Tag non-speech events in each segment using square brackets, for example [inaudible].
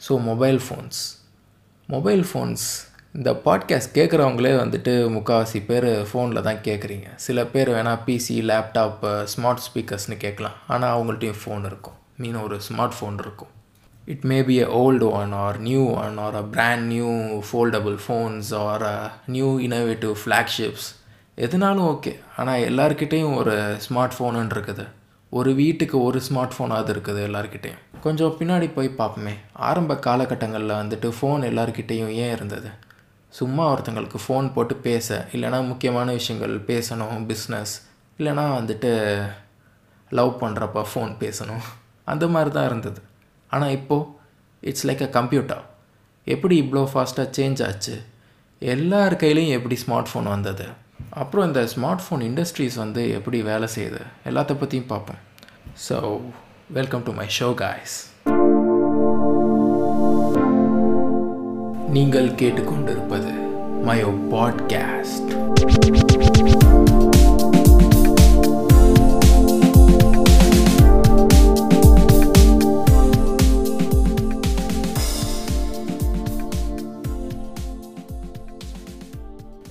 So mobile phones mobile phones இந்த podcast கேட்குறவங்களே வந்துட்டு முக்கால்வாசி பேர் ஃபோனில் தான் கேட்குறீங்க சில பேர் வேணால் பிசி லேப்டாப்பு ஸ்மார்ட் ஸ்பீக்கர்ஸ்னு கேட்கலாம் ஆனால் அவங்கள்ட்டையும் ஃபோன் இருக்கும். மீன் ஒரு ஸ்மார்ட் ஃபோன் இருக்கும். It may be a old one or new one or a brand new foldable phones or a new innovative flagships எதுனாலும் ஓகே ஆனால் எல்லாருக்கிட்டேயும் ஒரு ஸ்மார்ட் ஃபோனுன்னு இருக்குது. ஒரு வீட்டுக்கு ஒரு ஸ்மார்ட் ஃபோனாவது இருக்குது எல்லாருக்கிட்டேயும் கொஞ்சம் பின்னாடி போய் பார்ப்போமே. ஆரம்ப காலகட்டங்களில் வந்துட்டு ஃபோன் எல்லாருக்கிட்டேயும் ஏன் இருந்தது? சும்மா ஒருத்தங்களுக்கு ஃபோன் போட்டு பேச இல்லைனா முக்கியமான விஷயங்கள் பேசணும் பிஸ்னஸ் இல்லைனா வந்துட்டு லவ் பண்ணுறப்ப ஃபோன் பேசணும். அந்த மாதிரி தான் இருந்தது. ஆனால் இப்போது இட்ஸ் லைக் அ கம்ப்யூட்டர் எப்படி இவ்வளோ ஃபாஸ்ட்டாக சேஞ்ச் ஆச்சு? எல்லார் கையிலையும் எப்படி ஸ்மார்ட் ஃபோன் வந்தது? அப்புறம் இந்த ஸ்மார்ட் ஃபோன் இண்டஸ்ட்ரீஸ் வந்து எப்படி வேலை செய்யுது? எல்லாத்த பற்றியும் பார்ப்போம் so welcome to my show guys நீங்கள் கேட்டுக்கொண்டிருப்பது mayo podcast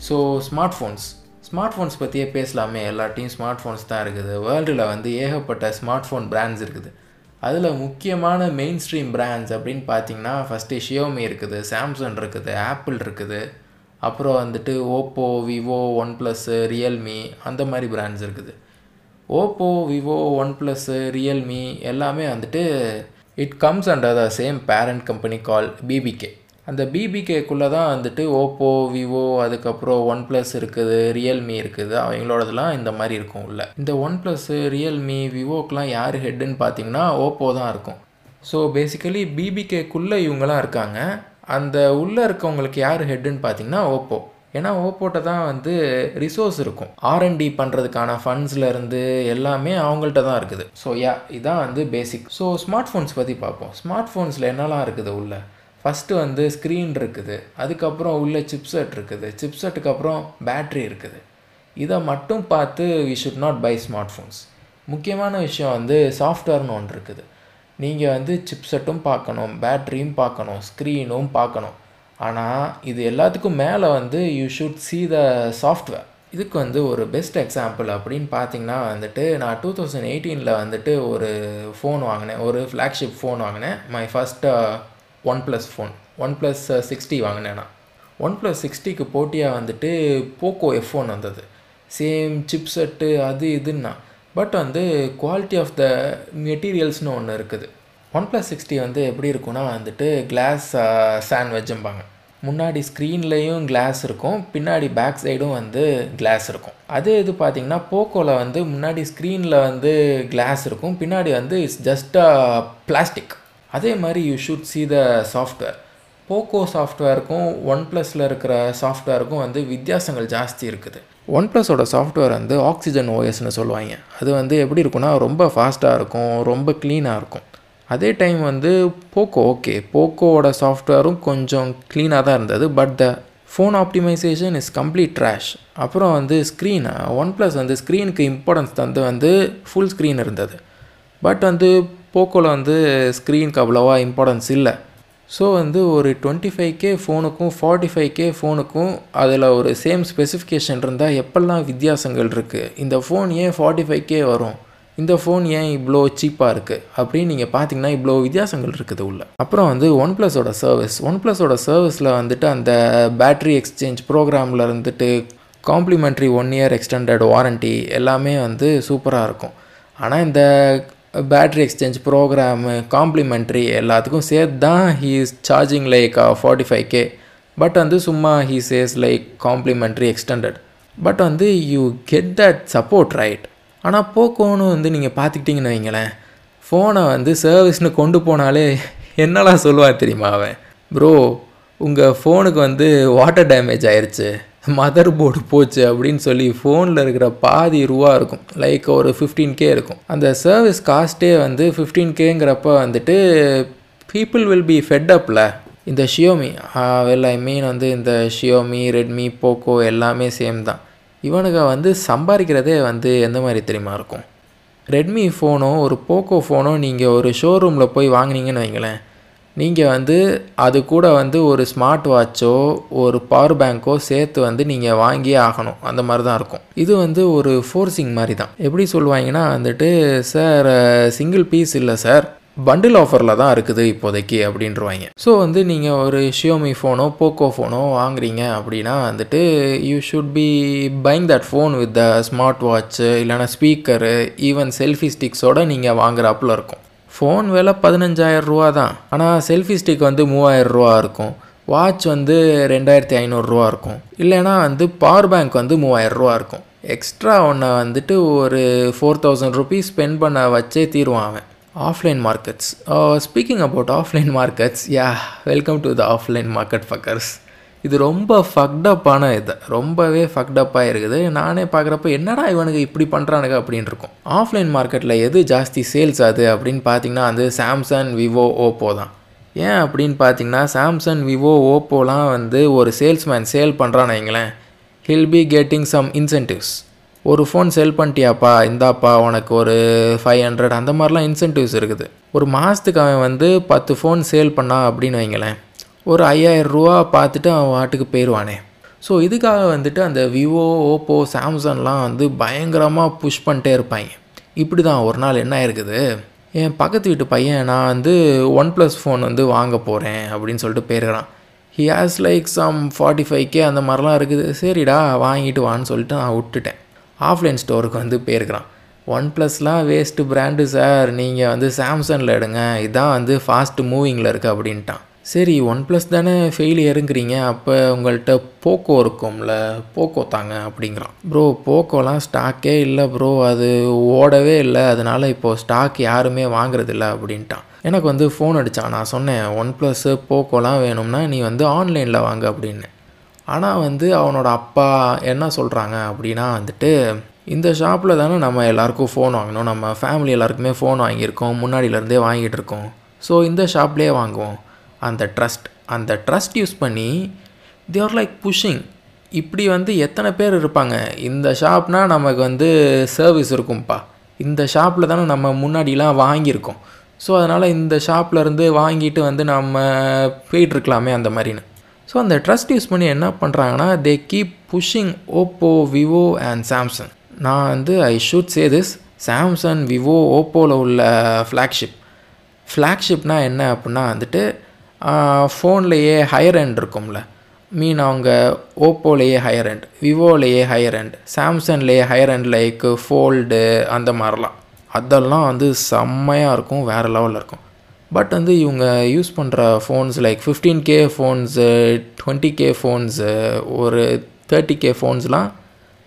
so smart phones smart phones பற்றியே பேசலாமே. எல்லாட்டையும் ஸ்மார்ட் ஃபோன்ஸ் தான் இருக்குது. வேர்ல்டில் வந்து ஏகப்பட்ட ஸ்மார்ட் ஃபோன் பிராண்ட்ஸ் இருக்குது. அதில் முக்கியமான மெயின் ஸ்ட்ரீம் பிராண்ட்ஸ் அப்படின்னு பார்த்தீங்கன்னா ஃபஸ்ட்டு ஷியோமி இருக்குது சாம்சங் இருக்குது ஆப்பிள் இருக்குது. அப்புறம் வந்துட்டு Oppo Vivo OnePlus Realme அந்த மாதிரி பிராண்ட்ஸ் இருக்குது. Oppo Vivo OnePlus Realme எல்லாமே வந்துட்டு it comes under the same parent company call BBK அந்த பிபிகேக்குள்ளே தான் வந்துட்டு ஓப்போ விவோ அதுக்கப்புறம் ஒன் ப்ளஸ் இருக்குது ரியல்மி இருக்குது. அவங்களோடதுலாம் இந்த மாதிரி இருக்கும் உள்ள. இந்த ஒன் ப்ளஸ்ஸு ரியல்மி விவோக்கெலாம் யார் ஹெட்டுன்னு பார்த்தீங்கன்னா ஓப்போ தான் இருக்கும். ஸோ பேசிக்கலி பிபிகேக்குள்ளே இவங்களாம் இருக்காங்க. அந்த உள்ளே இருக்கவங்களுக்கு யார் ஹெட்டுன்னு பார்த்தீங்கன்னா ஓப்போ ஏன்னா ஓப்போட்ட தான் வந்து ரிசோர்ஸ் இருக்கும். ஆர்என்டி பண்ணுறதுக்கான ஃபண்ட்ஸ்லேருந்து எல்லாமே அவங்கள்ட்ட தான் இருக்குது. ஸோ யா இதான் வந்து பேசிக் ஸோ ஸ்மார்ட் ஃபோன்ஸ் பற்றி பார்ப்போம். ஸ்மார்ட் ஃபோன்ஸில் என்னெல்லாம் இருக்குது உள்ளே? ஃபஸ்ட்டு வந்து ஸ்க்ரீன் இருக்குது. அதுக்கப்புறம் உள்ள சிப்செட் இருக்குது. சிப்செட்டுக்கு அப்புறம் பேட்ரி இருக்குது. இதை மட்டும் பார்த்து we should not buy smart phones முக்கியமான விஷயம் வந்து சாஃப்ட்வேர்னு ஒன்று இருக்குது. நீங்கள் வந்து சிப்செட்டும் பார்க்கணும் பேட்ரியும் பார்க்கணும் ஸ்க்ரீனும் பார்க்கணும். ஆனால் இது எல்லாத்துக்கும் மேலே வந்து you should see the software இதுக்கு வந்து ஒரு பெஸ்ட் எக்ஸாம்பிள் அப்படின்னு பார்த்தீங்கன்னா வந்துட்டு நான் டூ தௌசண்ட் எயிட்டீனில் வந்துட்டு ஒரு ஃபோன் வாங்கினேன். ஒரு ஃப்ளாக்ஷிப் ஃபோன் வாங்கினேன். My first OnePlus phone. OnePlus sixty வாங்கினேன்னா one plus சிக்ஸ்டிக்கு போட்டியாக வந்துட்டு போக்கோ எஃப் ஃபோன் வந்தது. சேம் சிப்செட்டு அது இதுன்னா. பட் வந்து குவாலிட்டி ஆஃப் த மெட்டீரியல்ஸ்னு ஒன்று இருக்குது. ஒன் ப்ளஸ் சிக்ஸ்டி வந்து எப்படி இருக்குன்னா வந்துட்டு கிளாஸ் சாண்ட்வெஜ்ஜும்பாங்க முன்னாடி ஸ்க்ரீன்லேயும் கிளாஸ் இருக்கும். பின்னாடி பேக் சைடும் வந்து கிளாஸ் இருக்கும். அதே இது பார்த்திங்கன்னா போக்கோவில் வந்து முன்னாடி ஸ்க்ரீனில் வந்து கிளாஸ் இருக்கும். பின்னாடி வந்து இட்ஸ் ஜஸ்ட் பிளாஸ்டிக். அதே மாதிரி you should see the software Poco சாஃப்ட்வேருக்கும் ஒன் ப்ளஸில் இருக்கிற சாஃப்ட்வேருக்கும் வந்து வித்தியாசங்கள் ஜாஸ்தி இருக்குது. ஒன் ப்ளஸோட சாஃப்ட்வேர் வந்து ஆக்சிஜன் ஓஎஸ்னு சொல்லுவாங்க. அது வந்து எப்படி இருக்குன்னா ரொம்ப ஃபாஸ்ட்டாக இருக்கும் ரொம்ப க்ளீனாக இருக்கும். அதே டைம் வந்து போக்கோ ஓகே போக்கோவோட சாஃப்ட்வேரும் கொஞ்சம் க்ளீனாக தான் இருந்தது. But the phone optimisation is complete trash அப்புறம் வந்து ஸ்க்ரீன் ஒன் ப்ளஸ் வந்து ஸ்க்ரீனுக்கு இம்பார்ட்டன்ஸ் தந்து வந்து ஃபுல் ஸ்க்ரீன் இருந்தது. பட் வந்து போக்கோவில் வந்து ஸ்க்ரீனுக்கு அவ்வளோவா இம்பார்ட்டன்ஸ் இல்லை. ஸோ வந்து ஒரு டுவெண்ட்டி ஃபைவ் கே ஃபோனுக்கும் ஃபார்ட்டி ஃபைவ் கே ஃபோனுக்கும் அதில் ஒரு சேம் ஸ்பெசிஃபிகேஷன் இருந்தால் எப்பெல்லாம் வித்தியாசங்கள் இருக்குது இந்த ஃபோன் ஏன் ஃபார்ட்டி ஃபைவ் கே வரும்? இந்த ஃபோன் ஏன் இவ்வளோ சீப்பாக இருக்குது அப்படின்னு நீங்கள் பார்த்தீங்கன்னா இவ்வளோ வித்தியாசங்கள் இருக்குது உள்ள. அப்புறம் வந்து ஒன் ப்ளஸோட சர்வீஸ் ஒன் ப்ளஸோட சர்வீஸில் வந்துட்டு அந்த பேட்ரி எக்ஸ்சேஞ்ச் ப்ரோக்ராமில் இருந்துட்டு complimentary one year extended warranty எல்லாமே வந்து சூப்பராக இருக்கும். ஆனால் இந்த பேட்ரி எக்ஸ்சேஞ்ச் ப்ரோக்ராமு காம்ப்ளிமெண்ட்ரி எல்லாத்துக்கும் சேர்த்து தான் he is charging like forty five K but வந்து சும்மா he says like complimentary extended but வந்து you get that support right ஆனால் போக்கோன்னு வந்து நீங்கள் பார்த்துக்கிட்டிங்கன்னு வைங்களேன். ஃபோனை வந்து சர்வீஸ்னு கொண்டு போனாலே என்னெல்லாம் சொல்லுவான் தெரியுமா அவன்? ப்ரோ உங்கள் ஃபோனுக்கு வந்து வாட்டர் டேமேஜ் ஆயிடுச்சு மதர் போர்டு போச்சு அப்படின்னு சொல்லி ஃபோனில் இருக்கிற பாதி ரூபா இருக்கும். லைக் ஒரு ஃபிஃப்டீன் கே இருக்கும். அந்த சர்வீஸ் காஸ்ட்டே வந்து ஃபிஃப்டீன் கேங்கிறப்ப வந்துட்டு பீப்புள் வில் பி ஃபெட் அப்பில் இந்த ஷியோமி வெல் ஐ மீன் வந்து இந்த ஷியோமி ரெட்மி போக்கோ எல்லாமே சேம் தான். இவனுங்க வந்து சம்பாதிக்கிறதே வந்து எந்த மாதிரி தெரியுமா இருக்கும்? ரெட்மி ஃபோனோ ஒரு போக்கோ ஃபோனோ நீங்கள் ஒரு ஷோரூமில் போய் வாங்கினீங்கன்னு வைங்களேன். நீங்கள் வந்து அது கூட வந்து ஒரு ஸ்மார்ட் வாட்சோ ஒரு பவர் பேங்க்கோ சேர்த்து வந்து நீங்கள் வாங்கியே ஆகணும். அந்த மாதிரி தான் இருக்கும். இது வந்து ஒரு ஃபோர்ஸிங் மாதிரி தான் எப்படி சொல்லுவாங்கன்னா வந்துட்டு சார் சிங்கிள் பீஸ் இல்லை சார். பண்டில் ஆஃபரில் தான் இருக்குது இப்போதைக்கு அப்படின்றவாங்க. ஸோ வந்து நீங்கள் ஒரு ஷியோமி ஃபோனோ போக்கோ ஃபோனோ வாங்குறீங்க அப்படின்னா வந்துட்டு you should be buying that phone with the smart watch இல்லைனா ஸ்பீக்கரு ஈவன் செல்ஃபி ஸ்டிக்ஸோட நீங்கள் வாங்குறாப்புல இருக்கும். ஃபோன் விலை பதினஞ்சாயிரம் ரூபா தான். ஆனால் செல்ஃபி ஸ்டிக் வந்து மூவாயிரம் ரூபா இருக்கும். வாட்ச் வந்து ரெண்டாயிரத்தி ஐநூறுரூவா இருக்கும். இல்லைனா வந்து பவர் பேங்க் வந்து மூவாயிரரூவா இருக்கும். எக்ஸ்ட்ரா ஒன்றை வந்துட்டு ஒரு ஃபோர் தௌசண்ட் ருபீஸ் ஸ்பெண்ட் பண்ண வச்சே தீர்வான் அவன். Offline markets speaking about offline markets yeah welcome to the offline market fuckers இது ரொம்ப ஃபக்டப்பான இது. ரொம்பவே ஃபக்டப்பாக இருக்குது நானே பார்க்குறப்ப என்னடா இவனுக்கு இப்படி பண்ணுறானுங்க அப்படின்னு இருக்கும். ஆஃப்லைன் மார்க்கெட்டில் எது ஜாஸ்தி சேல்ஸ் ஆகுது அப்படின்னு பார்த்தீங்கன்னா அது சாம்சங் விவோ ஓப்போ தான். ஏன் அப்படின்னு பார்த்தீங்கன்னா சாம்சங் விவோ ஓப்போலாம் வந்து ஒரு சேல்ஸ்மேன் சேல் பண்ணுறான்னு வைங்களேன். He'll be getting some incentives ஒரு ஃபோன் செல் பண்ணிட்டியாப்பா? இந்தாப்பா உனக்கு ஒரு ஃபைவ் ஹண்ட்ரட் அந்த மாதிரிலாம் இன்சென்டிவ்ஸ் இருக்குது. ஒரு மாதத்துக்கு அவன் வந்து பத்து ஃபோன் சேல் பண்ணா அப்படின்னு வைங்களேன். ஒரு ஐயாயிரம் ரூபா பார்த்துட்டு அவன் வாட்டுக்கு போயிடுவானே. ஸோ இதுக்காக வந்துட்டு அந்த விவோ ஓப்போ சாம்சங்லாம் வந்து பயங்கரமாக புஷ் பண்ணிட்டே இருப்பாங்க. இப்படி தான் ஒரு நாள் என்ன ஆயிருக்குது? என் பக்கத்து வீட்டு பையன் நான் வந்து ஒன் ப்ளஸ் ஃபோன் வந்து வாங்க போகிறேன் அப்படின்னு சொல்லிட்டு போயிருக்கிறான். He has like some forty five K அந்த மாதிரிலாம் இருக்குது. சரிடா வாங்கிட்டு வான்னு சொல்லிட்டு நான் விட்டுட்டேன். ஆஃப்லைன் ஸ்டோருக்கு வந்து போயிருக்கிறான். ஒன் ப்ளஸ்லாம் வேஸ்ட்டு பிராண்டு சார் நீங்கள் வந்து சாம்சங்கில் எடுங்க. இதான் வந்து ஃபாஸ்ட் மூவிங்கில் இருக்குது அப்படின்ட்டான். சரி ஒன் ப்ளஸ் தானே ஃபெயிலியருங்கிறீங்க அப்போ உங்கள்கிட்ட போக்கோ இருக்கும்ல போக்கோ தாங்க அப்படிங்கிறான். ப்ரோ போக்கோலாம் ஸ்டாக்கே இல்லை ப்ரோ அது ஓடவே இல்லை. அதனால் இப்போது ஸ்டாக் யாருமே வாங்குறதில்ல அப்படின்ட்டான். எனக்கு வந்து ஃபோன் அடித்தான் நான் சொன்னேன் ஒன் ப்ளஸ்ஸு போக்கோலாம் வேணும்னா நீ வந்து ஆன்லைனில் வாங்க அப்படின்னு. ஆனால் வந்து அவனோட அப்பா என்ன சொல்கிறாங்க அப்படின்னா வந்துட்டு இந்த ஷாப்பில் தானே நம்ம எல்லாருக்கும் ஃபோன் வாங்கணும். நம்ம ஃபேமிலி எல்லாருக்குமே ஃபோன் வாங்கியிருக்கோம். முன்னாடியிலேருந்தே வாங்கிட்டு இருக்கோம். ஸோ இந்த ஷாப்லேயே வாங்குவோம். அந்த ட்ரஸ்ட் அந்த ட்ரஸ்ட் யூஸ் பண்ணி தேர் லைக் புஷிங் இப்படி வந்து எத்தனை பேர் இருப்பாங்க? இந்த ஷாப்னால் நமக்கு வந்து சர்வீஸ் இருக்கும்ப்பா இந்த ஷாப்பில் தானே நம்ம முன்னாடிலாம் வாங்கியிருக்கோம். ஸோ அதனால் இந்த ஷாப்லேருந்து வாங்கிட்டு வந்து நம்ம போயிட்டுருக்கலாமே அந்த மாதிரின்னு. ஸோ அந்த ட்ரஸ்ட் யூஸ் பண்ணி என்ன பண்ணுறாங்கன்னா they keep pushing Oppo Vivo and Samsung நான் வந்து I should say this Samsung Vivo ஓப்போவில் உள்ள ஃப்ளாக்ஷிப் ஃப்ளாக்ஷிப்னால் என்ன அப்படின்னா வந்துட்டு ஃபோன்லேயே ஹையர் ஹேண்ட் இருக்கும்ல. மீன் அவங்க ஓப்போலேயே ஹையர் ஹேண்ட் விவோலேயே ஹையர் ஹேண்ட் சாம்சங்லேயே ஹையர் ஹேண்ட் லைக் ஃபோல்டு அந்த மாதிரிலாம். அதெல்லாம் வந்து செம்மையாக இருக்கும் வேறு லெவலில் இருக்கும். பட் வந்து இவங்க யூஸ் பண்ணுற phones like fifteen K phones twenty K phones ஒரு தேர்ட்டி கே ஃபோன்ஸ்லாம்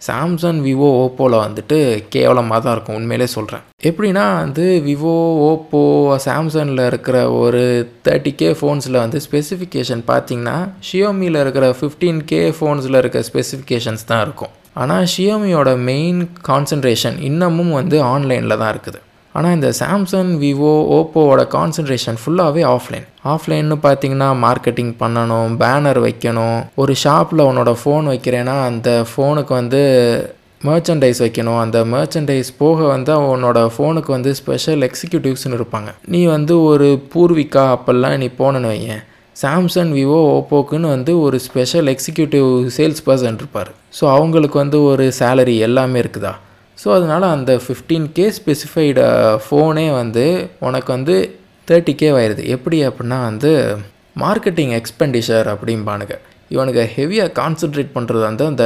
சாம்சங் விவோ ஓப்போவில் வந்துட்டு கேவலமாக தான் இருக்கும் உண்மையிலே சொல்கிறேன் எப்படின்னா வந்து விவோ ஓப்போ சாம்சங்கில் இருக்கிற ஒரு தேர்ட்டி கே ஃபோன்ஸில் வந்து ஸ்பெசிஃபிகேஷன் பார்த்தீங்கன்னா ஷியோமியில் இருக்கிற ஃபிஃப்டீன் கே ஃபோன்ஸில் இருக்கிற ஸ்பெசிஃபிகேஷன்ஸ் தான் இருக்கும். ஆனால் ஷியோமியோட மெயின் கான்சன்ட்ரேஷன் இன்னமும் வந்து ஆன்லைனில் தான் இருக்குது. ஆனால் இந்த சாம்சங் விவோ ஓப்போவோட கான்சன்ட்ரேஷன் ஃபுல்லாகவே ஆஃப்லைன் ஆஃப்லைன்னு பார்த்தீங்கன்னா மார்க்கெட்டிங் பண்ணணும் பேனர் வைக்கணும். ஒரு ஷாப்பில் உன்னோட ஃபோன் வைக்கிறேன்னா அந்த ஃபோனுக்கு வந்து மர்ச்சன்டைஸ் வைக்கணும். அந்த மர்ச்சன்டைஸ் போக வந்து உன்னோட ஃபோனுக்கு வந்து ஸ்பெஷல் எக்ஸிக்யூட்டிவ்ஸ்னு இருப்பாங்க. நீ வந்து ஒரு பூர்விகா அப்போல்லாம் நீ போனேன்னு வையன். சாம்சங் விவோ ஓப்போக்குன்னு வந்து ஒரு ஸ்பெஷல் எக்ஸிக்யூட்டிவ் சேல்ஸ் பர்சன் இருப்பார். ஸோ அவங்களுக்கு வந்து ஒரு சேலரி எல்லாமே இருக்குதா? ஸோ அதனால் அந்த ஃபிஃப்டீன் கே ஸ்பெசிஃபைடு ஃபோனே வந்து உனக்கு வந்து தேர்ட்டி கே ஆயிடுது எப்படி அப்படின்னா வந்து மார்க்கெட்டிங் எக்ஸ்பெண்டிச்சர் அப்படிம்பானுங்க. இவனுக்கு ஹெவியாக கான்சென்ட்ரேட் பண்ணுறது வந்து அந்த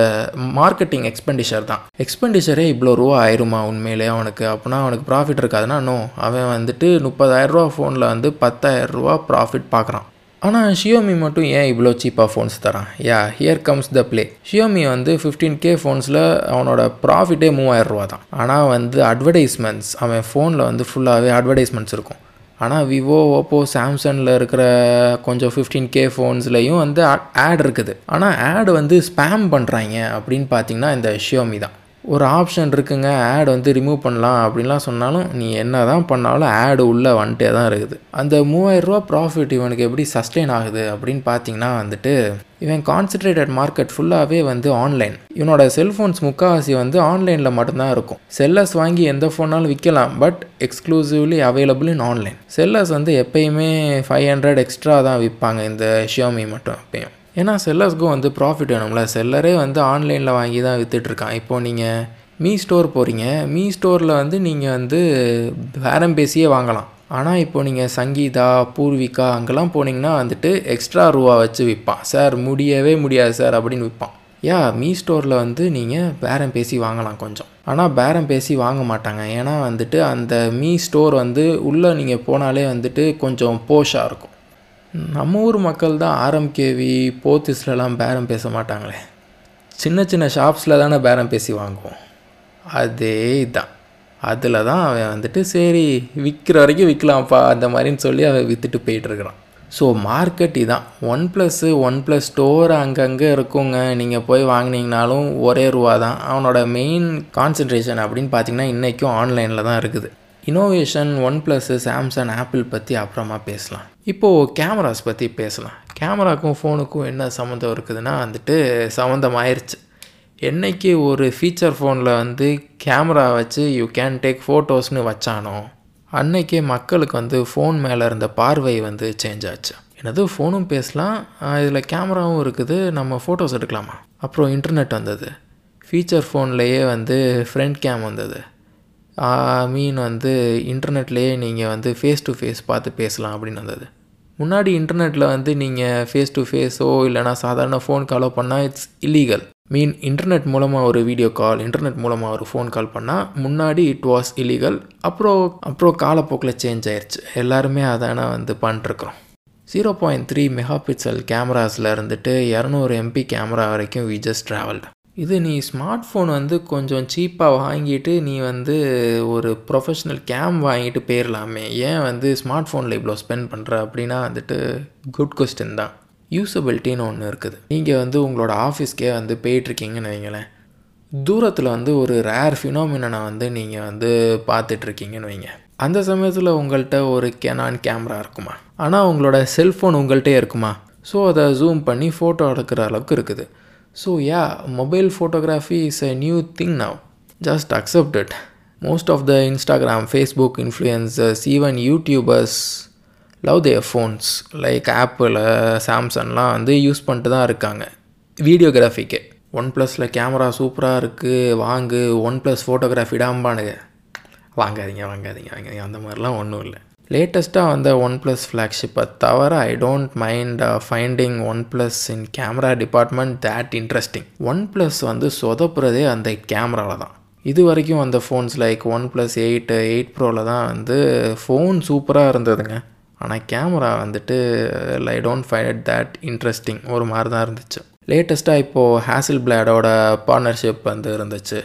மார்க்கெட்டிங் எக்ஸ்பெண்டிச்சர் தான். எக்ஸ்பெண்டிச்சரே இவ்வளோ ரூபா ஆயிருமா உண்மையிலே அவனுக்கு? அப்படின்னா அவனுக்கு ப்ராஃபிட் இருக்காதுன்னா நோ அவன் வந்துட்டு முப்பதாயிரரூவா ஃபோனில் வந்து பத்தாயிரரூவா ப்ராஃபிட் பார்க்குறான் ஆனால் ஷியோமி மட்டும் ஏன் இவ்வளோ சீப்பாக ஃபோன்ஸ் தரான்? Yeah here comes the play Xiaomi வந்து ஃபிஃப்டீன் கே ஃபோன்ஸில் அவனோட ப்ராஃபிட்டே மூவாயிரம் ரூபா தான் ஆனால் வந்து அட்வர்டைஸ்மெண்ட்ஸ் அவன் ஃபோனில் வந்து ஃபுல்லாகவே அட்வர்டைஸ்மெண்ட்ஸ் இருக்கும். ஆனால் விவோ ஓப்போ சாம்சங்கில் இருக்கிற கொஞ்சம் ஃபிஃப்டீன் கே ஃபோன்ஸ்லேயும் வந்து ஆட் இருக்குது. ஆனால் ஆட் வந்து ஸ்பேம் பண்ணுறாங்க அப்படின்னு பார்த்தீங்கன்னா இந்த ஷியோமி தான். ஒரு ஆப்ஷன் இருக்குங்க ஆட் வந்து ரிமூவ் பண்ணலாம் அப்படின்லாம் சொன்னாலும் நீ என்ன தான் பண்ணாலும் ஆடு உள்ளே வந்துட்டே தான் இருக்குது. அந்த மூவாயிரரூவா ப்ராஃபிட் இவனுக்கு எப்படி சஸ்டெயின் ஆகுது அப்படின்னு பார்த்தீங்கன்னா வந்துட்டு இவன் கான்சன்ட்ரேட்டட் மார்க்கெட் ஃபுல்லாகவே வந்து ஆன்லைன் இவனோட செல்ஃபோன்ஸ் முக்கால்வாசி வந்து ஆன்லைனில் மட்டும்தான் இருக்கும். செல்லர்ஸ் வாங்கி எந்த ஃபோனாலும் விற்கலாம் but exclusively available in online sellers வந்து எப்பயுமே ஃபைவ் ஹண்ட்ரட் எக்ஸ்ட்ரா தான் விற்பாங்க இந்த ஷியோமி மட்டும் எப்பயும். ஏன்னா செல்லர்ஸ்க்கும் வந்து ப்ராஃபிட் வேணும்ல. செல்லரே வந்து ஆன்லைனில் வாங்கி தான் விற்றுட்ருக்கான் இப்போது நீங்கள் மீ ஸ்டோர் போகிறீங்க மீ ஸ்டோரில் வந்து நீங்கள் வந்து பேரம் பேசியே வாங்கலாம். ஆனால் இப்போ நீங்கள் சங்கீதா பூர்விகா அங்கெல்லாம் போனீங்கன்னா வந்துட்டு எக்ஸ்ட்ரா ரூபா வச்சு விற்பான் சார் முடியவே முடியாது சார் அப்படின்னு விற்பான் யா மீ ஸ்டோரில் வந்து நீங்கள் பேரம் பேசி வாங்கலாம் கொஞ்சம். ஆனால் பேரம் பேசி வாங்க மாட்டாங்க. ஏன்னா வந்துட்டு அந்த மீ ஸ்டோர் வந்து உள்ளே நீங்கள் போனாலே வந்துட்டு கொஞ்சம் போஷாக இருக்கும். நம்ம ஊர் மக்கள் தான் ஆர்எம்கேவி போத்திஸ்லலாம் பேரம் பேச மாட்டாங்களே. சின்ன சின்ன ஷாப்ஸில் தானே பேரம் பேசி வாங்குவோம். அதே இதான். அதில் தான் அவன் வந்துட்டு சரி விற்கிற வரைக்கும் விற்கலாம்ப்பா அந்த மாதிரின்னு சொல்லி அவன் விற்றுட்டு போயிட்டுருக்கிறான். ஸோ மார்க்கெட் இதான். One plus one plus store அங்கங்கே இருக்குங்க. நீங்கள் போய் வாங்கினீங்கனாலும் ஒரே ரூபா தான் அவனோட மெயின் கான்சன்ட்ரேஷன் அப்படின்னு பார்த்தீங்கன்னா இன்றைக்கும் ஆன்லைனில் தான் இருக்குது. Innovation one plus Samsung Apple பற்றி அப்புறமா பேசலாம். இப்போது கேமராஸ் பற்றி பேசலாம். கேமராக்கும் ஃபோனுக்கும் என்ன சம்மந்தம் இருக்குதுன்னா வந்துட்டு சம்மந்தம் ஆயிடுச்சு என்னைக்கு ஒரு ஃபீச்சர் ஃபோனில் வந்து கேமரா வச்சு யூ கேன் டேக் ஃபோட்டோஸ்னு வச்சானோ அன்னைக்கே மக்களுக்கு வந்து ஃபோன் மேலே இருந்த பார்வை வந்து சேஞ்ச் ஆச்சு. என்னது ஃபோனும் பேசலாம் இதில் கேமராவும் இருக்குது நம்ம ஃபோட்டோஸ் எடுக்கலாமா? அப்புறம் இன்டர்நெட் வந்தது. ஃபீச்சர் ஃபோன்லேயே வந்து ஃப்ரண்ட் கேம் வந்தது. மீன் வந்து இன்டர்நெட்லேயே நீங்கள் வந்து ஃபேஸ் டு ஃபேஸ் பார்த்து பேசலாம் அப்படின்னு வந்தது. முன்னாடி இன்டர்நெட்டில் வந்து நீங்கள் ஃபேஸ் டு ஃபேஸோ இல்லைனா சாதாரண ஃபோன் காலோ பண்ணால் இட்ஸ் இல்லீகல் மீன் இன்டர்நெட் மூலமாக ஒரு வீடியோ கால் இன்டர்நெட் மூலமாக ஒரு ஃபோன் கால் பண்ணால் முன்னாடி இட் வாஸ் இல்லீகல் அப்புறம் அப்புறம் காலப்போக்கில் சேஞ்ச் ஆயிடுச்சு எல்லாருமே அதான வந்து பண்ணிட்டுருக்குறோம் zero point three mega pixel கேமராஸில் இருந்துட்டு இரநூறு எம்பி கேமரா வரைக்கும் வி ஜஸ்ட் ட்ராவல்டு இது நீ ஸ்மார்ட் ஃபோன் வந்து கொஞ்சம் சீப்பாக வாங்கிட்டு நீ வந்து ஒரு ப்ரொஃபஷ்னல் கேம் வாங்கிட்டு போயிடலாமே ஏன் வந்து ஸ்மார்ட் ஃபோனில் இவ்வளோ ஸ்பெண்ட் பண்ணுற அப்படின்னா வந்துட்டு குட் கொஸ்டின் தான். யூசபிலிட்டின்னு ஒன்று இருக்குது. நீங்கள் வந்து உங்களோட ஆஃபீஸ்க்கே வந்து போயிட்டுருக்கீங்கன்னு வைங்களேன். தூரத்தில் வந்து ஒரு ரேர் ஃபினோமினனை வந்து நீங்கள் வந்து பார்த்துட்ருக்கீங்கன்னு வைங்க. அந்த சமயத்தில் உங்கள்கிட்ட ஒரு கெனான் கேமரா இருக்குமா? ஆனால் உங்களோட செல்ஃபோன் உங்கள்கிட்டே இருக்குமா? ஸோ அதை ஜூம் பண்ணி ஃபோட்டோ எடுக்கிற அளவுக்கு இருக்குது. So yeah mobile photography is a new thing now just accept it most of the Instagram Facebook influencers even YouTubers love their phones like Apple சாம்சங்லாம் வந்து யூஸ் பண்ணிட்டு தான் இருக்காங்க. வீடியோகிராஃபிக்கு ஒன் ப்ளஸில் கேமரா சூப்பராக இருக்குது வாங்கு. ஒன் ப்ளஸ் ஃபோட்டோகிராஃபி டாம்பானுங்க. வாங்காதீங்க வாங்காதீங்க வாங்காதீங்க. அந்த மாதிரிலாம் ஒன்றும் இல்லை. லேட்டஸ்ட்டாக வந்த ஒன் ப்ளஸ் ஃப்ளாக்ஷிப்பை தவிர I don't mind finding one plus in camera department that interesting one plus வந்து சொதப்புறதே அந்த கேமராவில் தான். இது வரைக்கும் அந்த phones like one plus eight eight ப்ரோவில் தான் வந்து ஃபோன் சூப்பராக இருந்ததுங்க. ஆனால் கேமரா வந்துட்டு I don't find it that interesting ஒரு மாதிரி தான் இருந்துச்சு. லேட்டஸ்ட்டாக இப்போது ஹேசில் பிளாடோட பார்ட்னர்ஷிப் வந்து இருந்துச்சு.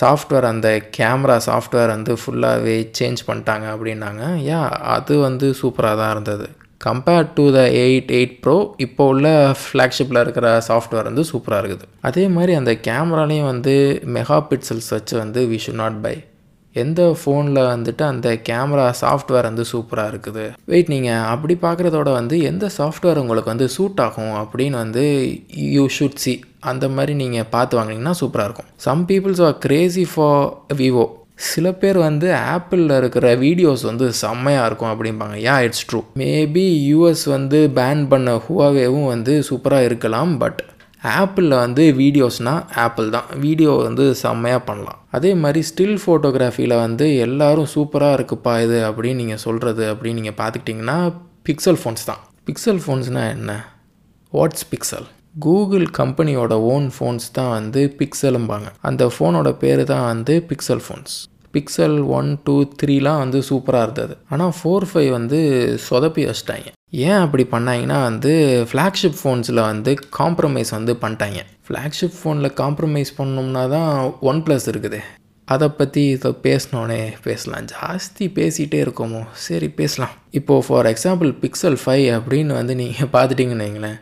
சாஃப்ட்வேர் அந்த கேமரா சாஃப்ட்வேர் வந்து ஃபுல்லாகவே சேஞ்ச் பண்ணிட்டாங்க அப்படின்னாங்க. யா அது வந்து சூப்பராக தான் இருந்தது. Compared to the eight eight pro இப்போ உள்ள ஃப்ளாக்ஷிப்பில் இருக்கிற சாஃப்ட்வேர் வந்து சூப்பராக இருக்குது. அதே மாதிரி அந்த கேமராலையும் வந்து மெகா பிக்சல்ஸ் வச்சு வந்து வி ஷுட் நாட் பை எந்த ஃபோனில் வந்துட்டு அந்த கேமரா சாஃப்ட்வேர் வந்து சூப்பராக இருக்குது? வெயிட் நீங்கள் அப்படி பார்க்குறதோட வந்து எந்த சாஃப்ட்வேர் உங்களுக்கு வந்து சூட் ஆகும் அப்படின்னு வந்து யூ ஷுட் சி அந்த மாதிரி நீங்கள் பார்த்து வாங்கினீங்கன்னா சூப்பராக இருக்கும். Some peoples are crazy for Vivo சில பேர் வந்து ஆப்பிளில் இருக்கிற வீடியோஸ் வந்து செம்மையாக இருக்கும் அப்படிம்பாங்க. Yeah it's true maybe US வந்து பேன் பண்ண ஹுவாவேவும் வந்து சூப்பராக இருக்கலாம் பட் ஆப்பிளில் வந்து வீடியோஸ்னால் ஆப்பிள் தான். வீடியோ வந்து செம்மையாக பண்ணலாம். அதே மாதிரி ஸ்டில் ஃபோட்டோகிராஃபியில் வந்து எல்லோரும் சூப்பராக இருக்குப்பா இது அப்படின்னு நீங்கள் சொல்கிறது அப்படின்னு நீங்கள் பார்த்துக்கிட்டிங்கன்னா பிக்சல் ஃபோன்ஸ் தான். பிக்சல் ஃபோன்ஸ்னால் என்ன? வாட்ஸ் பிக்சல் கூகுள் கம்பெனியோட ஓன் ஃபோன்ஸ் தான் வந்து பிக்சலும்பாங்க அந்த ஃபோனோட பேர் தான் வந்து pixel phones pixel one two த்ரீலாம் வந்து சூப்பராக இருந்தது. ஆனால் ஃபோர் ஃபைவ் வந்து சொதப்பி வச்சிட்டாங்க. ஏன் அப்படி பண்ணாங்கன்னா வந்து ஃப்ளாக்ஷிப் ஃபோன்ஸில் வந்து காம்ப்ரமைஸ் வந்து பண்ணிட்டாங்க. ஃப்ளாக்ஷிப் ஃபோனில் காம்ப்ரமைஸ் பண்ணோம்னா தான் ஒன் ப்ளஸ் இருக்குது. அதை பற்றி இதை பேசினோடனே பேசலாம். ஜாஸ்தி பேசிகிட்டே இருக்கோமோ? சரி பேசலாம். இப்போது ஃபார் எக்ஸாம்பிள் பிக்சல் ஃபைவ் அப்படின்னு வந்து நீங்கள் [laughs] பார்த்துட்டிங்கன்னு வைங்களேன்.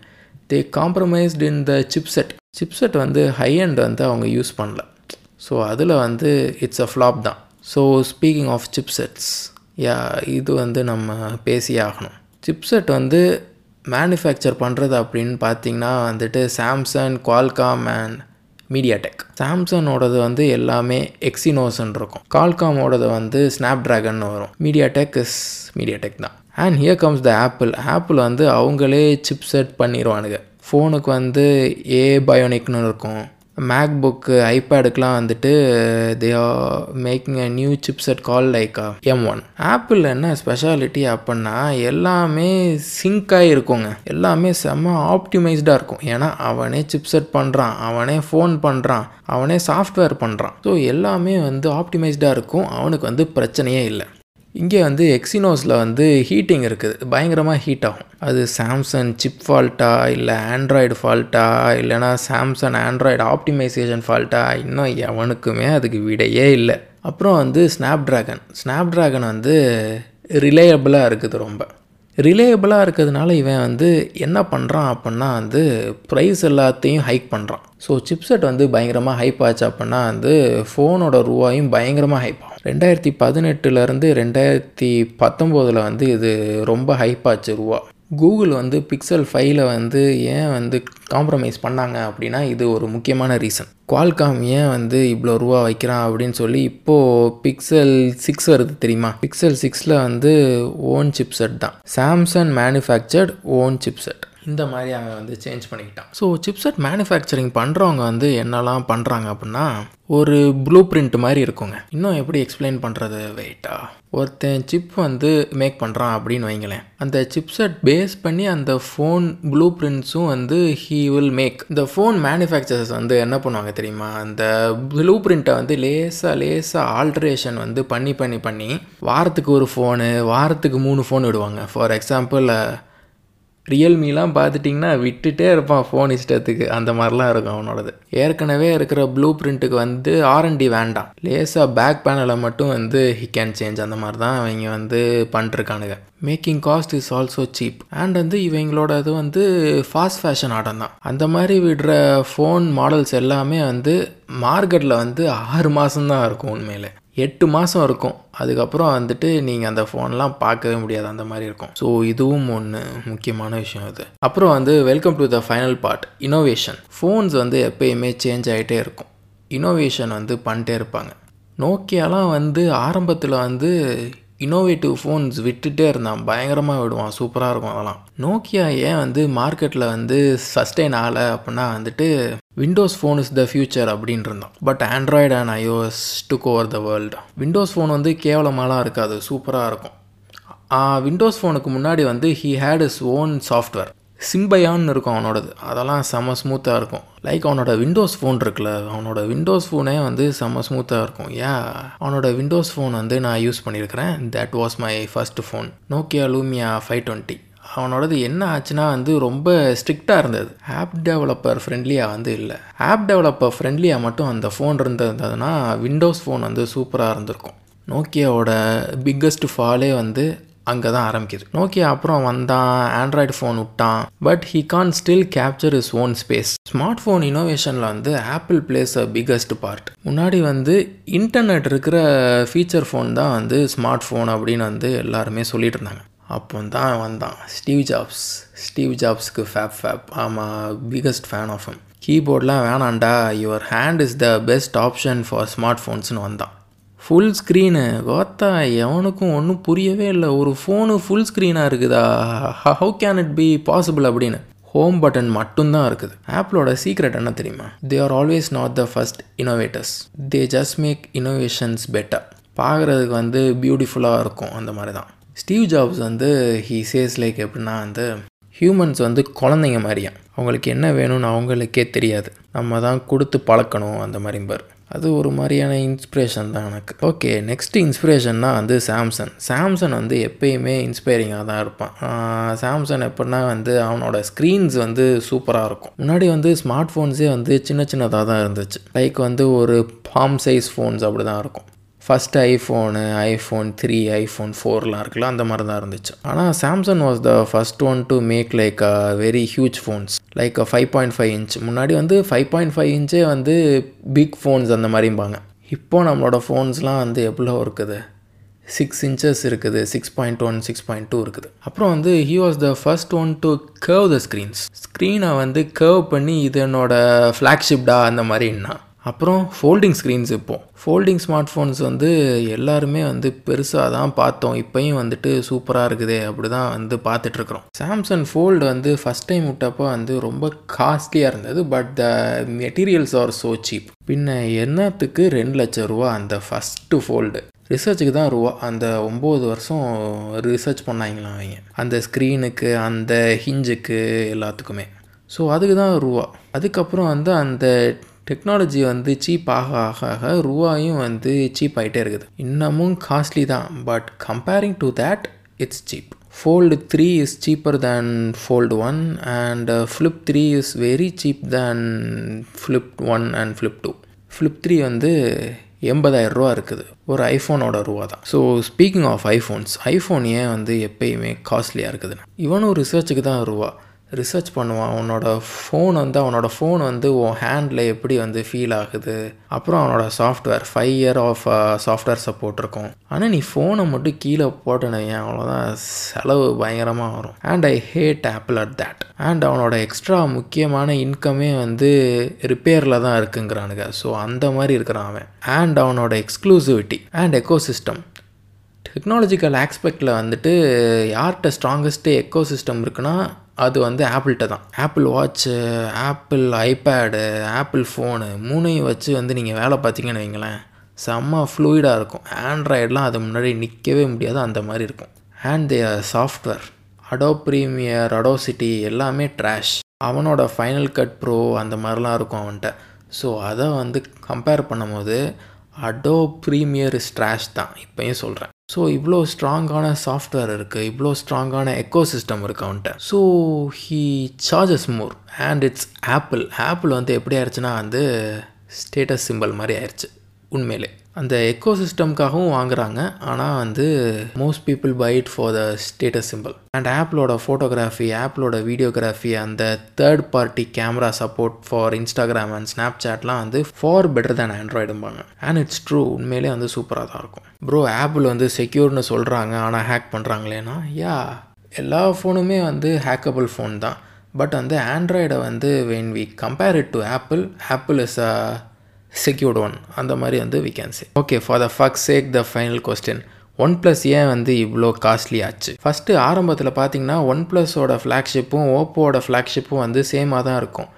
They compromised in the chipset chipset வந்து ஹை அண்ட் வந்து அவங்க யூஸ் பண்ணல. ஸோ அதில் வந்து இட்ஸ் அ ஃப்ளாப் தான். So speaking of chipsets yeah இது வந்து நம்ம பேசியே ஆகணும். சிப்செட் வந்து மேனுஃபேக்சர் பண்ணுறது அப்படின்னு பார்த்தீங்கன்னா வந்துட்டு சாம்சங் குவால்காம் அண்ட் மீடியாடெக் சாம்சங்கோடது வந்து எல்லாமே எக்ஸினோஸ்ன்னு இருக்கும். கால்காமோடது வந்து ஸ்னாப் ட்ராகன் வரும். மீடியாடெக் இஸ் மீடியாடெக் தான். And here comes the Apple Apple வந்து அவங்களே சிப் செட் பண்ணிடுவானுங்க ஃபோனுக்கு வந்து ஏ பயோனிக்னு இருக்கும். மேக் புக்கு ஐபேடுக்கெலாம் வந்துட்டு they are making a new chipset call like M one ஆப்பிளில் என்ன ஸ்பெஷாலிட்டி அப்படின்னா எல்லாமே சிங்காக இருக்குங்க. எல்லாமே செம்ம ஆப்டிமைஸ்டாக இருக்கும். ஏன்னா அவனே சிப் செட் பண்ணுறான் அவனே ஃபோன் பண்ணுறான் அவனே சாஃப்ட்வேர் பண்ணுறான் ஸோ எல்லாமே வந்து ஆப்டிமைஸ்டாக இருக்கும். அவனுக்கு வந்து பிரச்சனையே இல்லை. இங்கே வந்து எக்ஸினோஸில் வந்து ஹீட்டிங் இருக்குது. பயங்கரமாக ஹீட் ஆகும். அது சாம்சங் சிப் ஃபால்ட்டா இல்லை ஆண்ட்ராய்டு ஃபால்ட்டா இல்லைனா சாம்சங் ஆண்ட்ராய்டு ஆப்டிமைசேஷன் ஃபால்ட்டா இன்னும் எவனுக்குமே அதுக்கு விடையே இல்லை. அப்புறம் வந்து ஸ்னாப் ட்ராகன் ஸ்னாப் ட்ராகன் வந்து ரிலேயபிளாக இருக்குது ரொம்ப. ரிலேயபிளாக இருக்கிறதுனால இவன் வந்து என்ன பண்ணுறான் அப்படின்னா வந்து ப்ரைஸ் எல்லாத்தையும் ஹைக் பண்ணுறான் ஸோ சிப்செட் வந்து பயங்கரமாக ஹைப் ஆச்சு அப்படின்னா வந்து ஃபோனோட ரூபாயும் பயங்கரமாக ஹைப் ஆகும். ரெண்டாயிரத்தி பதினெட்டுலேருந்து ரெண்டாயிரத்தி பத்தொம்போதில் வந்து இது ரொம்ப ஹைப்பாச்சு ரூபா கூகுள் வந்து பிக்சல் ஃபைவ்ல வந்து ஏன் வந்து காம்ப்ரமைஸ் பண்ணாங்க அப்படின்னா இது ஒரு முக்கியமான ரீசன் குவால்காம் ஏன் வந்து இவ்வளோ ரூபா வைக்கிறான் அப்படின்னு சொல்லி இப்போது பிக்சல் சிக்ஸ் வருது தெரியுமா? பிக்சல் சிக்ஸில் வந்து ஓன் சிப்செட் தான். சாம்சங் மேனுஃபேக்சர்ட் ஓன் சிப்செட் இந்த மாதிரி அவன் வந்து சேஞ்ச் பண்ணிக்கிட்டான். ஸோ சிப்செட் மேனுஃபேக்சரிங் பண்ணுறவங்க வந்து என்னெல்லாம் பண்ணுறாங்க அப்படின்னா ஒரு ப்ளூ பிரிண்ட் மாதிரி இருக்குங்க. இன்னும் எப்படி எக்ஸ்பிளைன் பண்ணுறது வெயிட்டா ஒருத்தன் சிப் வந்து மேக் பண்ணுறான் அப்படின்னு வைங்களேன். அந்த சிப்செட் பேஸ் பண்ணி அந்த ஃபோன் ப்ளூ பிரிண்ட்ஸும் வந்து ஹீ வில் மேக் இந்த ஃபோன் மேனுஃபேக்சரர்ஸ் வந்து என்ன பண்ணுவாங்க தெரியுமா? அந்த ப்ளூ பிரிண்ட்டை வந்து லேசாக லேசாக ஆல்ட்ரேஷன் வந்து பண்ணி பண்ணி பண்ணி வாரத்துக்கு ஒரு ஃபோனு வாரத்துக்கு மூணு ஃபோன் விடுவாங்க. ஃபார் எக்ஸாம்பிள் ரியல்மிலாம் பார்த்துட்டிங்கன்னா விட்டுட்டே இருப்பான் ஃபோன் இஷ்டத்துக்கு. அந்த மாதிரிலாம் இருக்கும் அவனோடது. ஏற்கனவே இருக்கிற ப்ளூ பிரிண்ட்டுக்கு வந்து ஆர்என்டி வேண்டாம். லேசாக பேக் பேனலை மட்டும் வந்து ஹி கேன் சேஞ்ச் அந்த மாதிரி தான் அவங்க வந்து பண்ணிருக்கானுங்க making cost is also cheap and வந்து இவங்களோட இது வந்து ஃபாஸ்ட் ஃபேஷன் ஆட்டம் தான் அந்த மாதிரி விடுற ஃபோன் மாடல்ஸ் எல்லாமே வந்து மார்க்கெட்டில் வந்து ஆறு மாதம்தான் இருக்கும் உண்மையிலே. எட்டு மாதம் இருக்கும். அதுக்கப்புறம் வந்துட்டு நீங்கள் அந்த ஃபோன்லாம் பார்க்கவே முடியாது. அந்த மாதிரி இருக்கும். ஸோ இதுவும் ஒன்று முக்கியமான விஷயம் இது. அப்புறம் வந்து welcome to the final part innovation phones வந்து எப்பயுமே சேஞ்ச் ஆகிட்டே இருக்கும். இனோவேஷன் வந்து பண்ணிட்டே இருப்பாங்க. நோக்கியாலாம் வந்து ஆரம்பத்தில் வந்து இனோவேட்டிவ் ஃபோன்ஸ் விட்டுட்டே இருந்தான். பயங்கரமாக விடுவான். சூப்பராக இருக்கும் அதெல்லாம். நோக்கியா ஏன் வந்து மார்க்கெட்டில் வந்து சஸ்டெயின் ஆகலை அப்படின்னா வந்துட்டு Windows phone is the future அப்படின்னு இருந்தான் but Android and iOS took over the world Windows phone வந்து கேவலமாலாம் இருக்காது சூப்பராக இருக்கும். விண்டோஸ் ஃபோனுக்கு முன்னாடி வந்து he had his own software சிம்பையான்னு இருக்கும் அவனோடது. அதெல்லாம் செம்ம ஸ்மூத்தாக இருக்கும். லைக் அவனோட விண்டோஸ் ஃபோன் இருக்குல்ல அவனோட விண்டோஸ் ஃபோனே வந்து செம்ம ஸ்மூத்தாக இருக்கும். ஏன் அவனோட விண்டோஸ் ஃபோன் வந்து நான் யூஸ் பண்ணியிருக்கிறேன். That was my first phone Nokia Lumia five twenty அவனோடது என்ன ஆச்சுன்னா வந்து ரொம்ப ஸ்ட்ரிக்டாக இருந்தது. ஆப் டெவலப்பர் ஃப்ரெண்ட்லியாக வந்து இல்லை. ஆப் டெவலப்பர் ஃப்ரெண்ட்லியாக மட்டும் அந்த ஃபோன் இருந்ததுன்னா விண்டோஸ் ஃபோன் வந்து சூப்பராக இருந்திருக்கும். நோக்கியாவோட பிக்கஸ்ட் ஃபாலே வந்து அங்கே தான் ஆரம்பிக்குது. நோக்கியா அப்புறம் வந்தான் ஆண்ட்ராய்டு ஃபோன் விட்டான் but he can't still capture his own space smart phone இனோவேஷனில் வந்து Apple plays a biggest part முன்னாடி வந்து இன்டர்நெட் இருக்கிற ஃபீச்சர் ஃபோன் தான் வந்து ஸ்மார்ட் ஃபோன் அப்படின்னு வந்து எல்லாருமே சொல்லிட்டு இருந்தாங்க. அப்போ தான் வந்தான். ஸ்டீவ் ஜாப்ஸ் ஸ்டீவ் ஜாப்ஸ்க்கு ஃபேப் ஃபேப் ஆமாம் பிக்கஸ்ட் ஃபேன் ஆஃப் ஹம் கீபோர்ட்லாம் வேணாண்டா. Your hand is the best option for smart ஃபோன்ஸ்னு வந்தான். ஃபுல் ஸ்க்ரீனு கோத்தா எவனுக்கும் ஒன்றும் புரியவே இல்லை. ஒரு ஃபோனு ஃபுல் ஸ்க்ரீனாக இருக்குதா? How can it be possible அப்படின்னு. ஹோம் பட்டன் மட்டும்தான் இருக்குது. ஆப்பிளோட சீக்ரெட் என்ன தெரியுமா? They are always not the first innovators they just make innovations better பார்க்குறதுக்கு வந்து பியூட்டிஃபுல்லாக இருக்கும். அந்த மாதிரி தான் ஸ்டீவ் ஜாப்ஸ் வந்து ஹீ சேஸ் லைக் எப்படின்னா வந்து ஹியூமன்ஸ் வந்து குழந்தைங்க மாதிரியா? அவங்களுக்கு என்ன வேணும்னு அவங்களுக்கே தெரியாது. நம்ம தான் கொடுத்து பழக்கணும் அந்த மாதிரிம்பார் அது ஒரு மாதிரியான இன்ஸ்பிரேஷன் தான் எனக்கு. ஓகே நெக்ஸ்ட் இன்ஸ்பிரேஷன்னா வந்து சாம்சங் சாம்சங் வந்து எப்பயுமே இன்ஸ்பைரிங்காக தான் இருப்பான். சாம்சங் எப்படின்னா வந்து அவனோட ஸ்க்ரீன்ஸ் வந்து சூப்பராக இருக்கும். முன்னாடி வந்து ஸ்மார்ட் ஃபோன்ஸே வந்து சின்ன சின்னதாக தான் இருந்துச்சு. லைக் வந்து ஒரு பாம் சைஸ் ஃபோன்ஸ் அப்படி தான் இருக்கும். First iPhone iPhone three iPhone ஃபோர்லாம் இருக்குல்ல அந்த மாதிரி தான் இருந்துச்சு ஆனால் Samsung was the first one to make like a very huge phones like five point five inch முன்னாடி வந்து ஃபைவ் பாயிண்ட் ஃபைவ் இன்ச்சே வந்து பிக் ஃபோன்ஸ் அந்த மாதிரிம்பாங்க. இப்போ நம்மளோட ஃபோன்ஸ்லாம் வந்து எவ்வளோ இருக்குது? சிக்ஸ் இன்ச்சஸ் இருக்குது six point one six point two இருக்குது. அப்புறம் வந்து he was the first one to curve the screens ஸ்க்ரீனை வந்து கர்வ் பண்ணி இது என்னோட ஃப்ளாக்ஷிப்டா அந்த மாதிரின்னா அப்புறம் ஃபோல்டிங் ஸ்க்ரீன்ஸ் இப்போது ஃபோல்டிங் ஸ்மார்ட் ஃபோன்ஸ் வந்து எல்லாருமே வந்து பெருசாக தான் பார்த்தோம். இப்போயும் வந்துட்டு சூப்பராக இருக்குதே அப்படி தான் வந்து பார்த்துட்ருக்குறோம். சாம்சங் ஃபோல்டு வந்து ஃபஸ்ட் டைம் விட்டப்போ வந்து ரொம்ப காஸ்ட்லியாக இருந்தது. But the materials are so cheap பின்ன என்னத்துக்கு ரெண்டு லட்சம் ரூபா அந்த ஃபஸ்ட்டு ஃபோல்டு ரிசர்ச்சுக்கு தான் ரூபா. அந்த ஒம்பது வருஷம் ரிசர்ச் பண்ணாங்களாம் அவங்க. அந்த ஸ்க்ரீனுக்கு அந்த ஹிஞ்சுக்கு எல்லாத்துக்குமே. ஸோ அதுக்கு தான் ரூபா. அதுக்கப்புறம் வந்து அந்த டெக்னாலஜி வந்து சீப் ஆக ஆக ஆக ரூபாயும் வந்து சீப் ஆகிட்டே இருக்குது. இன்னமும் காஸ்ட்லி தான். But comparing to that it's cheap fold three is cheaper than fold one and flip three is very cheap than flip one and flip two flip three வந்து எண்பதாயிரம் ரூபா இருக்குது. ஒரு ஐஃபோனோட ரூபா தான். So speaking of iPhones iPhone ஏன் வந்து எப்பயுமே காஸ்ட்லியாக இருக்குதுன்னு? இவனும் ரிசர்ச்சுக்கு தான் ரூபா. ரிசர்ச் பண்ணுவான். அவனோட ஃபோன் வந்து அவனோட ஃபோன் வந்து உன் ஹேண்டில் எப்படி வந்து ஃபீல் ஆகுது? அப்புறம் அவனோட software five year of software support இருக்கும். ஆனால் நீ ஃபோனை மட்டும் கீழே போட்டேன்னு அவ்வளோதான் செலவு பயங்கரமாக வரும். And I hate Apple at that and அவனோட எக்ஸ்ட்ரா முக்கியமான இன்கமே வந்து ரிப்பேரில் தான் இருக்குங்கிறானுங்க. ஸோ அந்த மாதிரி இருக்கிறான் அவன். அண்ட் அவனோட எக்ஸ்க்ளூசிவிட்டி அண்ட் எக்கோசிஸ்டம் டெக்னாலஜிக்கல் ஆஸ்பெக்டில் வந்துட்டு யார்கிட்ட ஸ்ட்ராங்கஸ்ட்டு எக்கோ சிஸ்டம் இருக்குன்னா அது வந்து ஆப்பிள்கிட்ட தான். Apple watch Apple iPad Apple phone மூணையும் வச்சு வந்து நீங்கள் வேலை பார்த்தீங்கன்னு வைங்களேன் செம்ம ஃப்ளூயிடாக இருக்கும். ஆண்ட்ராய்டெலாம் அது முன்னாடி நிற்கவே முடியாது அந்த மாதிரி இருக்கும். And they software Adobe Premiere Audacity எல்லாமே ட்ராஷ் அவனோட ஃபைனல் கட் ப்ரோ அந்த மாதிரிலாம் இருக்கும் அவன்கிட்ட. ஸோ அதை வந்து கம்பேர் பண்ணும்போது அடோ ப்ரீமியர் ஸ்ட்ராஷ் தான். இப்போயும் சொல்கிறேன் ஸோ இவ்வளோ ஸ்ட்ராங்கான சாஃப்ட்வேர் இருக்குது இவ்வளோ ஸ்ட்ராங்கான எக்கோ சிஸ்டம் இருக்குது அவன்கிட்ட. So he charges more and it's Apple Apple வந்து எப்படி ஆயிடுச்சுன்னா வந்து ஸ்டேட்டஸ் சிம்பிள் மாதிரி ஆயிடுச்சு உண்மையிலே. அந்த எக்கோ சிஸ்டம்காகவும் வாங்குறாங்க. ஆனால் வந்து most people buy it for the status symbol and ஆப்பிளோட photography ஆப்பிளோட வீடியோகிராஃபி அந்த third party camera support for Instagram and snap சாட்லாம் வந்து ஃபார் பெட்டர் தேன் ஆண்ட்ராய்டும்பாங்க அண்ட் இட்ஸ் ட்ரூ உண்மையிலே வந்து சூப்பராக தான் இருக்கும். ப்ரோ ஆப்பிள் வந்து செக்யூர்னு சொல்கிறாங்க ஆனால் ஹேக் பண்ணுறாங்களேனா யா எல்லா ஃபோனுமே வந்து ஹேக்கபிள் ஃபோன் தான். பட் வந்து ஆண்ட்ராய்டை வந்து when we compare it to Apple Apple is a secured one அந்த மாதிரி வந்து we can say okay for the fuck sake the final question one plus ஏன் வந்து இவ்வளோ காஸ்ட்லி ஆச்சு? ஃபஸ்ட்டு ஆரம்பத்தில் பார்த்தீங்கன்னா ஒன் ப்ளஸோட ஃப்ளாக்ஷிப்பும் ஓப்போவோட ஃப்ளாக்ஷிப்பும் வந்து சேமாக தான் இருக்கும்.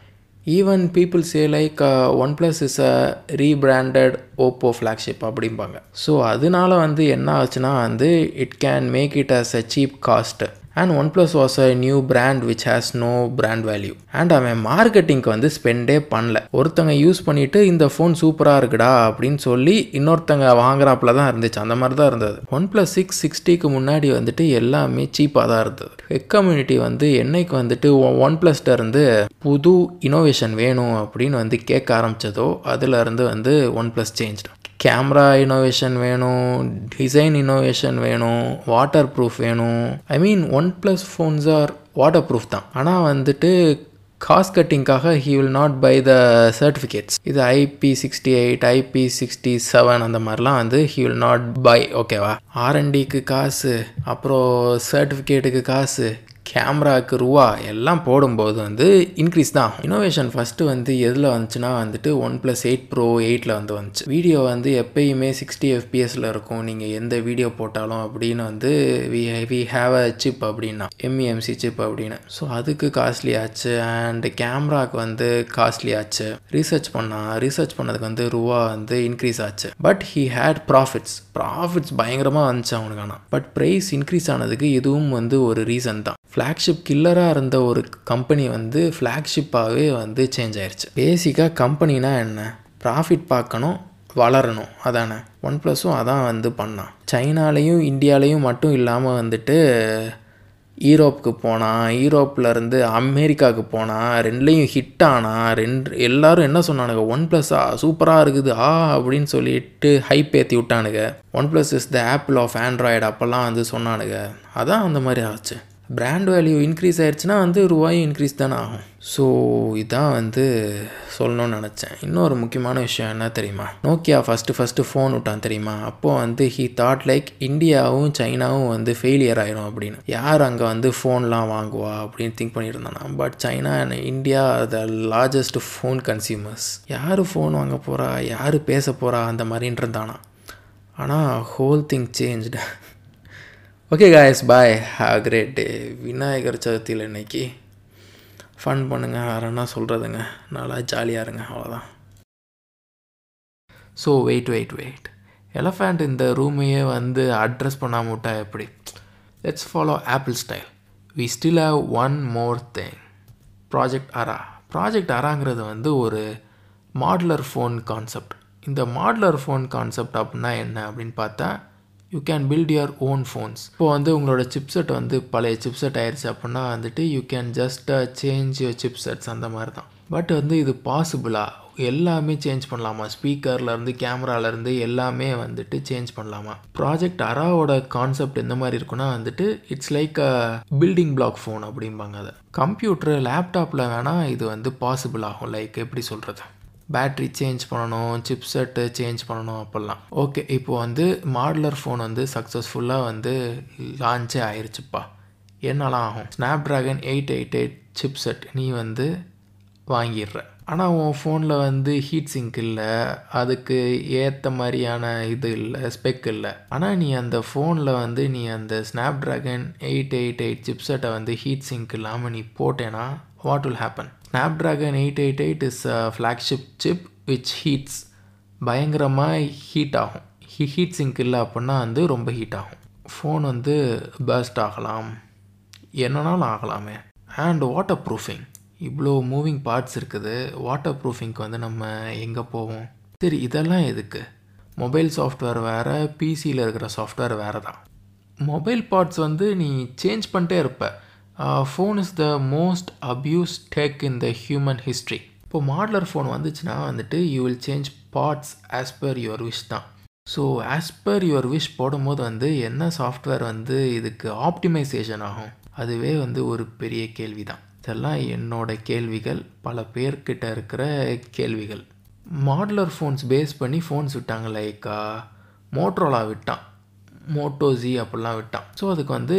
Even people say like one plus is a rebranded Oppo flagship அப்படிம்பாங்க. ஸோ அதனால வந்து என்ன ஆச்சுன்னா வந்து it can make it as a cheap cost and one plus was a new brand which has no brand value and அவன் மார்க்கெட்டிங்க்கு வந்து ஸ்பெண்டே பண்ணல. ஒருத்தங்க யூஸ் பண்ணிட்டு இந்த ஃபோன் சூப்பராக இருக்குடா அப்படின்னு சொல்லி இன்னொருத்தங்க வாங்குறாப்புல தான் இருந்துச்சு. அந்த மாதிரி தான் இருந்தது. ஒன் ப்ளஸ் சிக்ஸ் சிக்ஸ்டிக்கு முன்னாடி வந்துட்டு எல்லாமே சீப்பாக தான் இருந்தது. டெக் கம்யூனிட்டி வந்து என்னைக்கு வந்துட்டு ஒன் ப்ளஸ்ட இருந்து புது இனோவேஷன் வேணும் அப்படின்னு வந்து கேட்க ஆரம்பிச்சதோ அதுலேருந்து வந்து one plus change camera innovation வேணும் டிசைன் இனோவேஷன் வேணும் வாட்டர் ப்ரூஃப் வேணும். I mean one plus phones are waterproof தான். ஆனால் வந்துட்டு cost கட்டிங்காக he will not buy the certificates இது IP sixty eight IP sixty seven அந்த மாதிரிலாம் வந்து ஹீ வில் நாட் பை ஓகேவா ஆர்என்டிக்கு காசு அப்புறம் சர்டிஃபிகேட்டுக்கு காசு கேமராவுக்கு ரூபா எல்லாம் போடும்போது வந்து இன்க்ரீஸ் தான் இனோவேஷன் ஃபஸ்ட்டு வந்து எதில் வந்துச்சுன்னா வந்துட்டு ஒன் ப்ளஸ் எயிட் ப்ரோ எயிட்டில் வந்து வந்துச்சு. வீடியோ வந்து எப்பயுமே சிக்ஸ்டி எஃபிஎஸில் இருக்கும். நீங்கள் எந்த வீடியோ போட்டாலும் அப்படின்னு வந்து we we have a chip அப்படின்னா எம்இஎம்சி சிப் அப்படின்னு. ஸோ அதுக்கு காஸ்ட்லி ஆச்சு. அண்ட் கேமராவுக்கு வந்து காஸ்ட்லி ஆச்சு. ரீசர்ச் பண்ணால் ரீசர்ச் பண்ணதுக்கு வந்து ரூபா வந்து இன்க்ரீஸ் ஆச்சு. But he had profits profits பயங்கரமாக வந்துச்சு அவனுக்கு ஆனால் பட் ப்ரைஸ் இன்க்ரீஸ் ஆனதுக்கு இதுவும் வந்து ஒரு ரீசன் தான். ஃப்ளாக்ஷிப் கில்லராக இருந்த ஒரு கம்பெனி வந்து ஃப்ளாக்ஷிப்பாகவே வந்து சேஞ்ச் ஆயிடுச்சு பேசிக்காக கம்பெனினா என்ன? ப்ராஃபிட் பார்க்கணும் வளரணும். அதானே? ஒன் ப்ளஸும் அதான் வந்து பண்ணான். சைனாலேயும் இந்தியாலேயும் மட்டும் இல்லாமல் வந்துட்டு ஈரோப்புக்கு போனான். ஈரோப்லேருந்து அமெரிக்காவுக்கு போனான். ரெண்டுலேயும் ஹிட் ஆனான். ரெண்டு எல்லாரும் என்ன சொன்னானுங்க? ஒன் ப்ளஸ்ஸா சூப்பராக இருக்குது. ஆ அப்படின்னு சொல்லிட்டு ஹைப் ஏற்றி விட்டானுங்க. One plus is the Apple of Android அப்போல்லாம் வந்து சொன்னானுங்க. அதான் அந்த மாதிரி ஆச்சு. பிராண்ட் வேல்யூ இன்க்ரீஸ் ஆயிடுச்சுன்னா வந்து ரூபாயும் இன்க்ரீஸ் தானே ஆகும். ஸோ இதான் வந்து சொல்லணும்னு நினச்சேன். இன்னொரு முக்கியமான விஷயம் என்ன தெரியுமா? நோக்கியா ஃபஸ்ட்டு ஃபஸ்ட்டு ஃபோன் விட்டான் தெரியுமா? அப்போது வந்து ஹீ தாட் லைக் இந்தியாவும் சைனாவும் வந்து ஃபெயிலியர் ஆயிரும் அப்படின்னு. யார் அங்கே வந்து ஃபோன்லாம் வாங்குவா அப்படின்னு think பண்ணியிருந்தானா? But China and India the largest phone consumers யார் ஃபோன் வாங்க போகிறா யார் பேச போகிறா அந்த மாதிரின்னு இருந்தானா? ஆனால் whole thing changed okay guys bye have great day Vinayagar சதுர்த்தியில் இன்னைக்கு ஃபன் பண்ணுங்கள் வேறு என்ன சொல்கிறதுங்க நல்லா ஜாலியாக இருங்க அவ்வளோதான் so wait wait wait elephant இந்த ரூமையே வந்து அட்ரஸ் பண்ணாம விட்டா எப்படி? Let's follow Apple style we still have one more thing project Ara project அராங்கிறது வந்து ஒரு மாடுலர் ஃபோன் கான்செப்ட் இந்த மாடுலர் ஃபோன் கான்செப்ட் அப்படின்னா என்ன அப்படின்னு பார்த்தா you can build your own phones இப்போ வந்து உங்களோட சிப்செட் வந்து பழைய சிப்செட் ஆயிடுச்சு அப்படின்னா வந்துட்டு you can just change your chipsets அந்த மாதிரி தான் பட் வந்து இது பாசிபிளா எல்லாமே சேஞ்ச் பண்ணலாமா? ஸ்பீக்கர்லேருந்து கேமராலேருந்து எல்லாமே வந்துட்டு சேஞ்ச் பண்ணலாமா? ப்ராஜெக்ட் அராவோட கான்செப்ட் எந்த மாதிரி இருக்குன்னா வந்துட்டு it's like a building block phone அப்படிம்பாங்க அதை. கம்ப்யூட்டர் லேப்டாப்பில் வேணால் இது வந்து பாசிபிள் ஆகும். லைக் எப்படி சொல்கிறது பேட்ரி சேஞ்ச் பண்ணணும் சிப்செட்டு சேஞ்ச் பண்ணணும் அப்படிலாம் ஓகே இப்போ வந்து மாடுலர் ஃபோன் வந்து சக்ஸஸ்ஃபுல்லாக வந்து லான்ச்சே ஆயிடுச்சுப்பா என்னலாம் ஆகும்? Snapdragon eight eight eight chipset நீ வந்து வாங்கிடுற. ஆனால் உன் ஃபோனில் வந்து ஹீட் சிங்க் இல்லை அதுக்கு ஏற்ற மாதிரியான இது இல்லை ஸ்பெக் இல்லை. ஆனால் நீ அந்த ஃபோனில் வந்து நீ அந்த Snapdragon eight eight eight சிப்செட்டை வந்து ஹீட் சிங்க் இல்லாமல் நீ போட்டேன்னா what will happen Snapdragon eight eight eight is flagship chip which heats பயங்கரமாக ஹீட் ஆகும். ஹீ ஹீட் சிங்க் இல்லை அப்படின்னா வந்து ரொம்ப ஹீட் ஆகும். ஃபோன் வந்து பர்ஸ்ட் ஆகலாம். என்னன்னாலும் ஆகலாமே. அண்ட் வாட்டர் ப்ரூஃபிங் இவ்வளோ மூவிங் பார்ட்ஸ் இருக்குது. வாட்டர் ப்ரூஃபிங்க்கு வந்து நம்ம எங்கே போவோம்? சரி இதெல்லாம் எதுக்கு? மொபைல் சாஃப்ட்வேர் வேறு பிசியில் இருக்கிற சாஃப்ட்வேர் வேறு தான் மொபைல் பார்ட்ஸ் வந்து நீ சேஞ்ச் பண்ணிட்டே இருப்ப. Phone is the most abuse tech in the human history இப்போ மாடலர் ஃபோன் வந்துச்சுன்னா வந்துட்டு you will change parts as per your wish தான். So as per your wish போடும்போது வந்து என்ன சாஃப்ட்வேர் வந்து இதுக்கு ஆப்டிமைசேஷன் ஆகும்? அதுவே வந்து ஒரு பெரிய கேள்வி தான். இதெல்லாம் என்னோட கேள்விகள் பல பேர்கிட்ட இருக்கிற கேள்விகள். மாடுலர் ஃபோன்ஸ் பேஸ் பண்ணி ஃபோன்ஸ் விட்டாங்க லைக் மோட்ரோலா uh, விட்டான். மோட்டோஜி அப்படிலாம் விட்டான். ஸோ அதுக்கு வந்து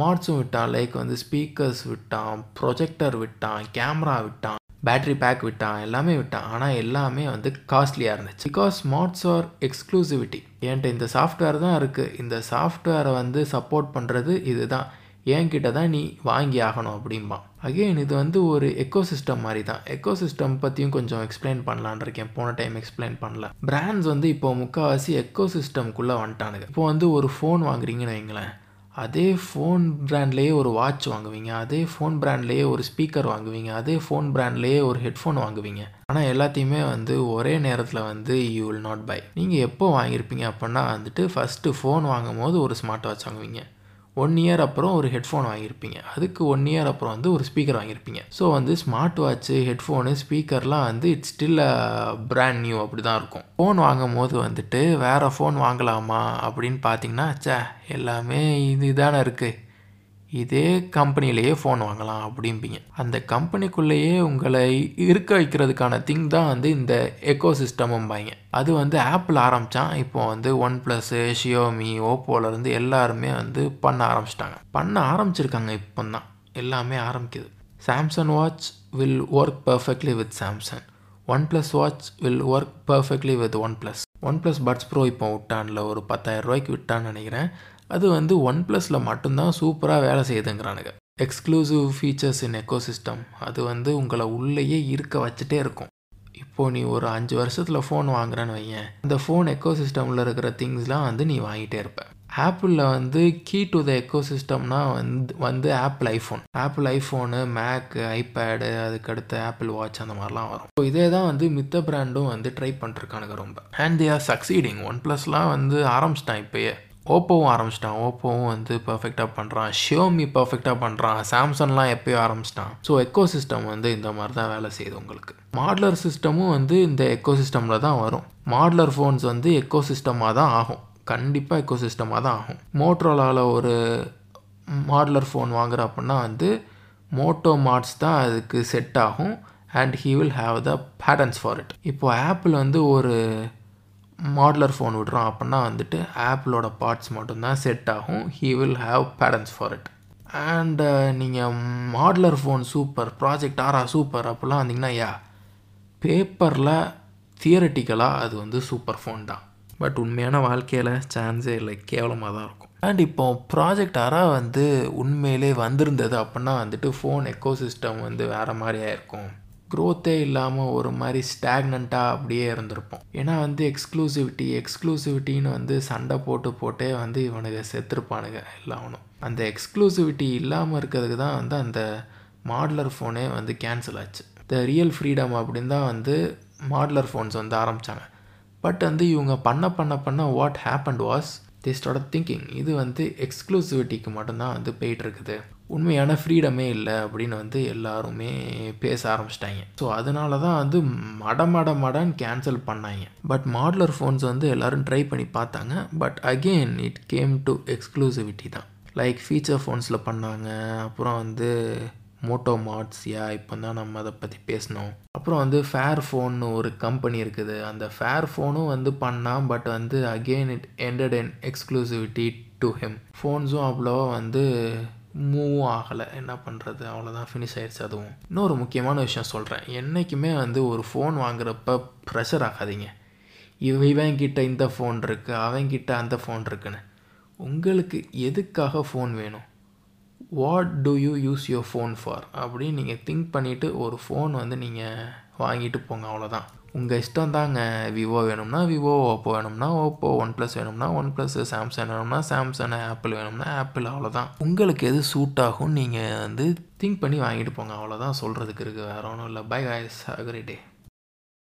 மாட்ஸும் விட்டான் லைக் வந்து ஸ்பீக்கர்ஸ் விட்டான் ப்ரொஜெக்டர் விட்டான் கேமரா விட்டான் பேட்ரி பேக் விட்டான் எல்லாமே விட்டான். ஆனால் எல்லாமே வந்து காஸ்ட்லியாக இருந்துச்சு. பிகாஸ் ஸ்மார்ட்ஸ் ஆர் எக்ஸ்க்ளூசிவிட்டி என்கிட்ட இந்த சாஃப்ட்வேர் தான் இருக்குது இந்த சாஃப்ட்வேரை வந்து சப்போர்ட் பண்ணுறது இதுதான். என்கிட்ட தான் நீ வாங்கி ஆகணும் அப்படிம்பான். அகெயின் இது வந்து ஒரு எக்கோசிஸ்டம் மாதிரி தான். எக்கோசிஸ்டம் பற்றியும் கொஞ்சம் எக்ஸ்பிளைன் பண்ணலான் இருக்கேன். போன டைம் எக்ஸ்பிளைன் பண்ணல. பிராண்ட்ஸ் வந்து இப்போ முக்கால்வாசி எக்கோசிஸ்டம்குள்ளே வந்துட்டானுங்க. இப்போ வந்து ஒரு ஃபோன் வாங்குறீங்கன்னு வைங்களேன். அதே ஃபோன் ப்ராண்ட்லேயே ஒரு வாட்ச் வாங்குவீங்க அதே ஃபோன் ப்ராண்ட்லேயே ஒரு ஸ்பீக்கர் வாங்குவீங்க அதே ஃபோன் ப்ராண்ட்லேயே ஒரு ஹெட்ஃபோன் வாங்குவீங்க. ஆனால் எல்லாத்தையுமே வந்து ஒரே நேரத்தில் வந்து யூ வில் நாட் பை நீங்கள் எப்போ வாங்கியிருப்பீங்க அப்படின்னா வந்துட்டு ஃபஸ்ட்டு ஃபோன் வாங்கும் போது ஒரு ஸ்மார்ட் வாட்ச் வாங்குவீங்க. ஒன் இயர் அப்புறம் ஒரு ஹெட்ஃபோன் வாங்கியிருப்பீங்க. அதுக்கு ஒன் இயர் அப்புறம் வந்து ஒரு ஸ்பீக்கர் வாங்கியிருப்பீங்க. ஸோ வந்து ஸ்மார்ட் வாட்ச்சு ஹெட்ஃபோனு ஸ்பீக்கர்லாம் வந்து இட்ஸ் ஸ்டில் பிராண்ட் நியூ அப்படி தான் இருக்கும். ஃபோன் வாங்கும் போது வந்துட்டு வேறு ஃபோன் வாங்கலாமா அப்படின்னு பார்த்தீங்கன்னா சே எல்லாமே இது தானே இருக்குது இதே கம்பெனிலேயே ஃபோன் வாங்கலாம் அப்படிம்பீங்க. அந்த கம்பெனிக்குள்ளேயே உங்களை இருக்க வைக்கிறதுக்கான திங் தான் வந்து இந்த எக்கோ சிஸ்டமும்பாங்க அது வந்து ஆப்பிள் ஆரம்பித்தான் இப்போ வந்து ஒன் ப்ளஸ்ஸு ஷியோமி ஓப்போலேருந்து எல்லாருமே வந்து பண்ண ஆரம்பிச்சிட்டாங்க. பண்ண ஆரம்பிச்சிருக்காங்க இப்போ தான் எல்லாமே ஆரம்பிக்குது. Samsung watch will work perfectly with Samsung OnePlus watch will work perfectly with OnePlus OnePlus buds pro இப்போ விட்டான்ல ஒரு பத்தாயிரம் ரூபாய்க்கு விட்டான்னு நினைக்கிறேன். அது வந்து ஒன் ப்ளஸில் மட்டும்தான் சூப்பராக வேலை செய்யுதுங்கிறானுங்க. எக்ஸ்க்ளூசிவ் ஃபீச்சர்ஸ் இன் எக்கோசிஸ்டம் அது வந்து உங்களை உள்ளேயே இருக்க வச்சுட்டே இருக்கும். இப்போது நீ ஒரு அஞ்சு வருஷத்தில் ஃபோன் வாங்குறேன்னு வையேன். அந்த ஃபோன் எக்கோசிஸ்டமில் இருக்கிற திங்ஸ்லாம் வந்து நீ வாங்கிட்டே இருப்ப. ஆப்பிளில் வந்து கீ டு த எக்கோசிஸ்டம்னா வந்து வந்து Apple iPhone Apple iPhone Mac iPad அதுக்கடுத்து ஆப்பிள் வாட்ச் அந்த மாதிரிலாம் வரும். ஸோ இதே தான் வந்து மித்த பிராண்டும் வந்து ட்ரை பண்ணிருக்கானுங்க ரொம்ப. And they are succeeding one ப்ளஸ்லாம் வந்து ஆரம்பிச்சிட்டான் இப்போயே. ஓப்போவும் ஆரம்பிச்சிட்டான். ஓப்போவும் வந்து பர்ஃபெக்டாக பண்ணுறான் ஷியோமி பர்ஃபெக்டாக பண்ணுறான் சாம்சங்லாம் எப்போயோ ஆரம்பிச்சிட்டான். ஸோ எக்கோ சிஸ்டம் வந்து இந்த மாதிரி தான் வேலை செய்யுது உங்களுக்கு. மாடலர் சிஸ்டமும் வந்து இந்த எக்கோ சிஸ்டமில் தான் வரும். மாடலர் ஃபோன்ஸ் வந்து எக்கோ சிஸ்டமாக தான் ஆகும். கண்டிப்பாக எக்கோ சிஸ்டமாக தான் ஆகும். மோட்ரோலாவில் ஒரு மாடலர் ஃபோன் வாங்குற அப்படின்னா வந்து மோட்டோ மாட்ஸ் தான் அதுக்கு செட் ஆகும். And he will have the patterns for it இப்போ ஆப்பிள் வந்து ஒரு மாடுலர் ஃபோன் விடுறோம் அப்படின்னா வந்துட்டு ஆப்பிளோட பார்ட்ஸ் மட்டும்தான் செட் ஆகும். He will have patterns for it and நீங்கள் modular phone super project Ara super அப்படிலாம் வந்தீங்கன்னா யா பேப்பரில் தியரட்டிக்கலாக அது வந்து சூப்பர் ஃபோன் தான். பட் உண்மையான வாழ்க்கையில் சான்ஸே இல்லை கேவலமாக தான் இருக்கும். அண்ட் இப்போ ப்ராஜெக்ட் ஆரா வந்து உண்மையிலே வந்திருந்தது அப்படின்னா வந்துட்டு ஃபோன் எக்கோ சிஸ்டம் வந்து வேறு மாதிரி ஆயிருக்கும். க்ரோத்தே இல்லாமல் ஒரு மாதிரி ஸ்டாக்னண்ட்டாக அப்படியே இருந்திருப்போம். ஏன்னா வந்து எக்ஸ்க்ளூசிவிட்டி எக்ஸ்க்ளூசிவிட்டின்னு வந்து சண்டை போட்டு போட்டே வந்து இவனுங்க செத்துருப்பானுங்க எல்லாவனும். அந்த எக்ஸ்க்ளூசிவிட்டி இல்லாமல் இருக்கிறதுக்கு தான் வந்து அந்த மாடலர் ஃபோனே வந்து கேன்சல் ஆச்சு. த ரியல் ஃப்ரீடம் அப்படின்னு தான் வந்து மாடலர் ஃபோன்ஸ் வந்து ஆரம்பித்தாங்க பட் வந்து இவங்க பண்ண பண்ண பண்ண வாட் ஹேப்பண்ட் வாஸ் திஸ்டோட திங்கிங் இது வந்து எக்ஸ்க்ளூசிவிட்டிக்கு மட்டும்தான் வந்து போயிட்டுருக்குது உண்மையான ஃப்ரீடமே இல்லை அப்படின்னு வந்து எல்லாருமே பேச ஆரம்பிச்சிட்டாங்க. ஸோ அதனால தான் வந்து மட மட மடன்னு கேன்சல் பண்ணாங்க. பட் மாடலர் ஃபோன்ஸ் வந்து எல்லோரும் ட்ரை பண்ணி பார்த்தாங்க. But again it came to exclusivity தான். லைக் ஃபீச்சர் ஃபோன்ஸில் பண்ணாங்க. அப்புறம் வந்து மோட்டோ மாட்ஸ் யா இப்போ தான் நம்ம அதை பற்றி பேசினோம் அப்புறம் வந்து ஃபேர் ஃபோன்னு ஒரு கம்பெனி இருக்குது. அந்த ஃபேர் ஃபோனும் வந்து பண்ணால் பட் வந்து again it entered in exclusivity to them ஃபோன்ஸும் அவ்வளோவா வந்து மூவும் ஆகலை. என்ன பண்ணுறது அவ்வளோதான் ஃபினிஷ் ஆயிடுச்சு அதுவும். இன்னொரு முக்கியமான விஷயம் சொல்கிறேன் என்றைக்குமே வந்து ஒரு ஃபோன் வாங்குறப்ப ப்ரெஷர் ஆகாதீங்க. இவன் இவன்கிட்ட இந்த ஃபோன் இருக்குது அவன்கிட்ட அந்த ஃபோன் இருக்குன்னு. உங்களுக்கு எதுக்காக ஃபோன் வேணும்? What do you use your phone for அப்படின்னு நீங்கள் திங்க் பண்ணிவிட்டு ஒரு ஃபோன் வந்து நீங்கள் வாங்கிட்டு போங்க அவ்வளோதான் உங்கள் இஷ்டம் தாங்க. விவோ வேணும்னா விவோ ஓப்போ வேணும்னா ஓப்போ ஒன் ப்ளஸ் வேணும்னா ஒன் ப்ளஸ் சாம்சங் வேணும்னா சாம்சங் ஆப்பிள் வேணும்னா ஆப்பிள் அவ்வளோதான் உங்களுக்கு எது சூட் ஆகும் நீங்கள் வந்து திங்க் பண்ணி வாங்கிட்டு போங்க. அவ்வளோதான் சொல்கிறதுக்கு இருக்குது வேறு ஒன்றும் இல்லை. By guys agri day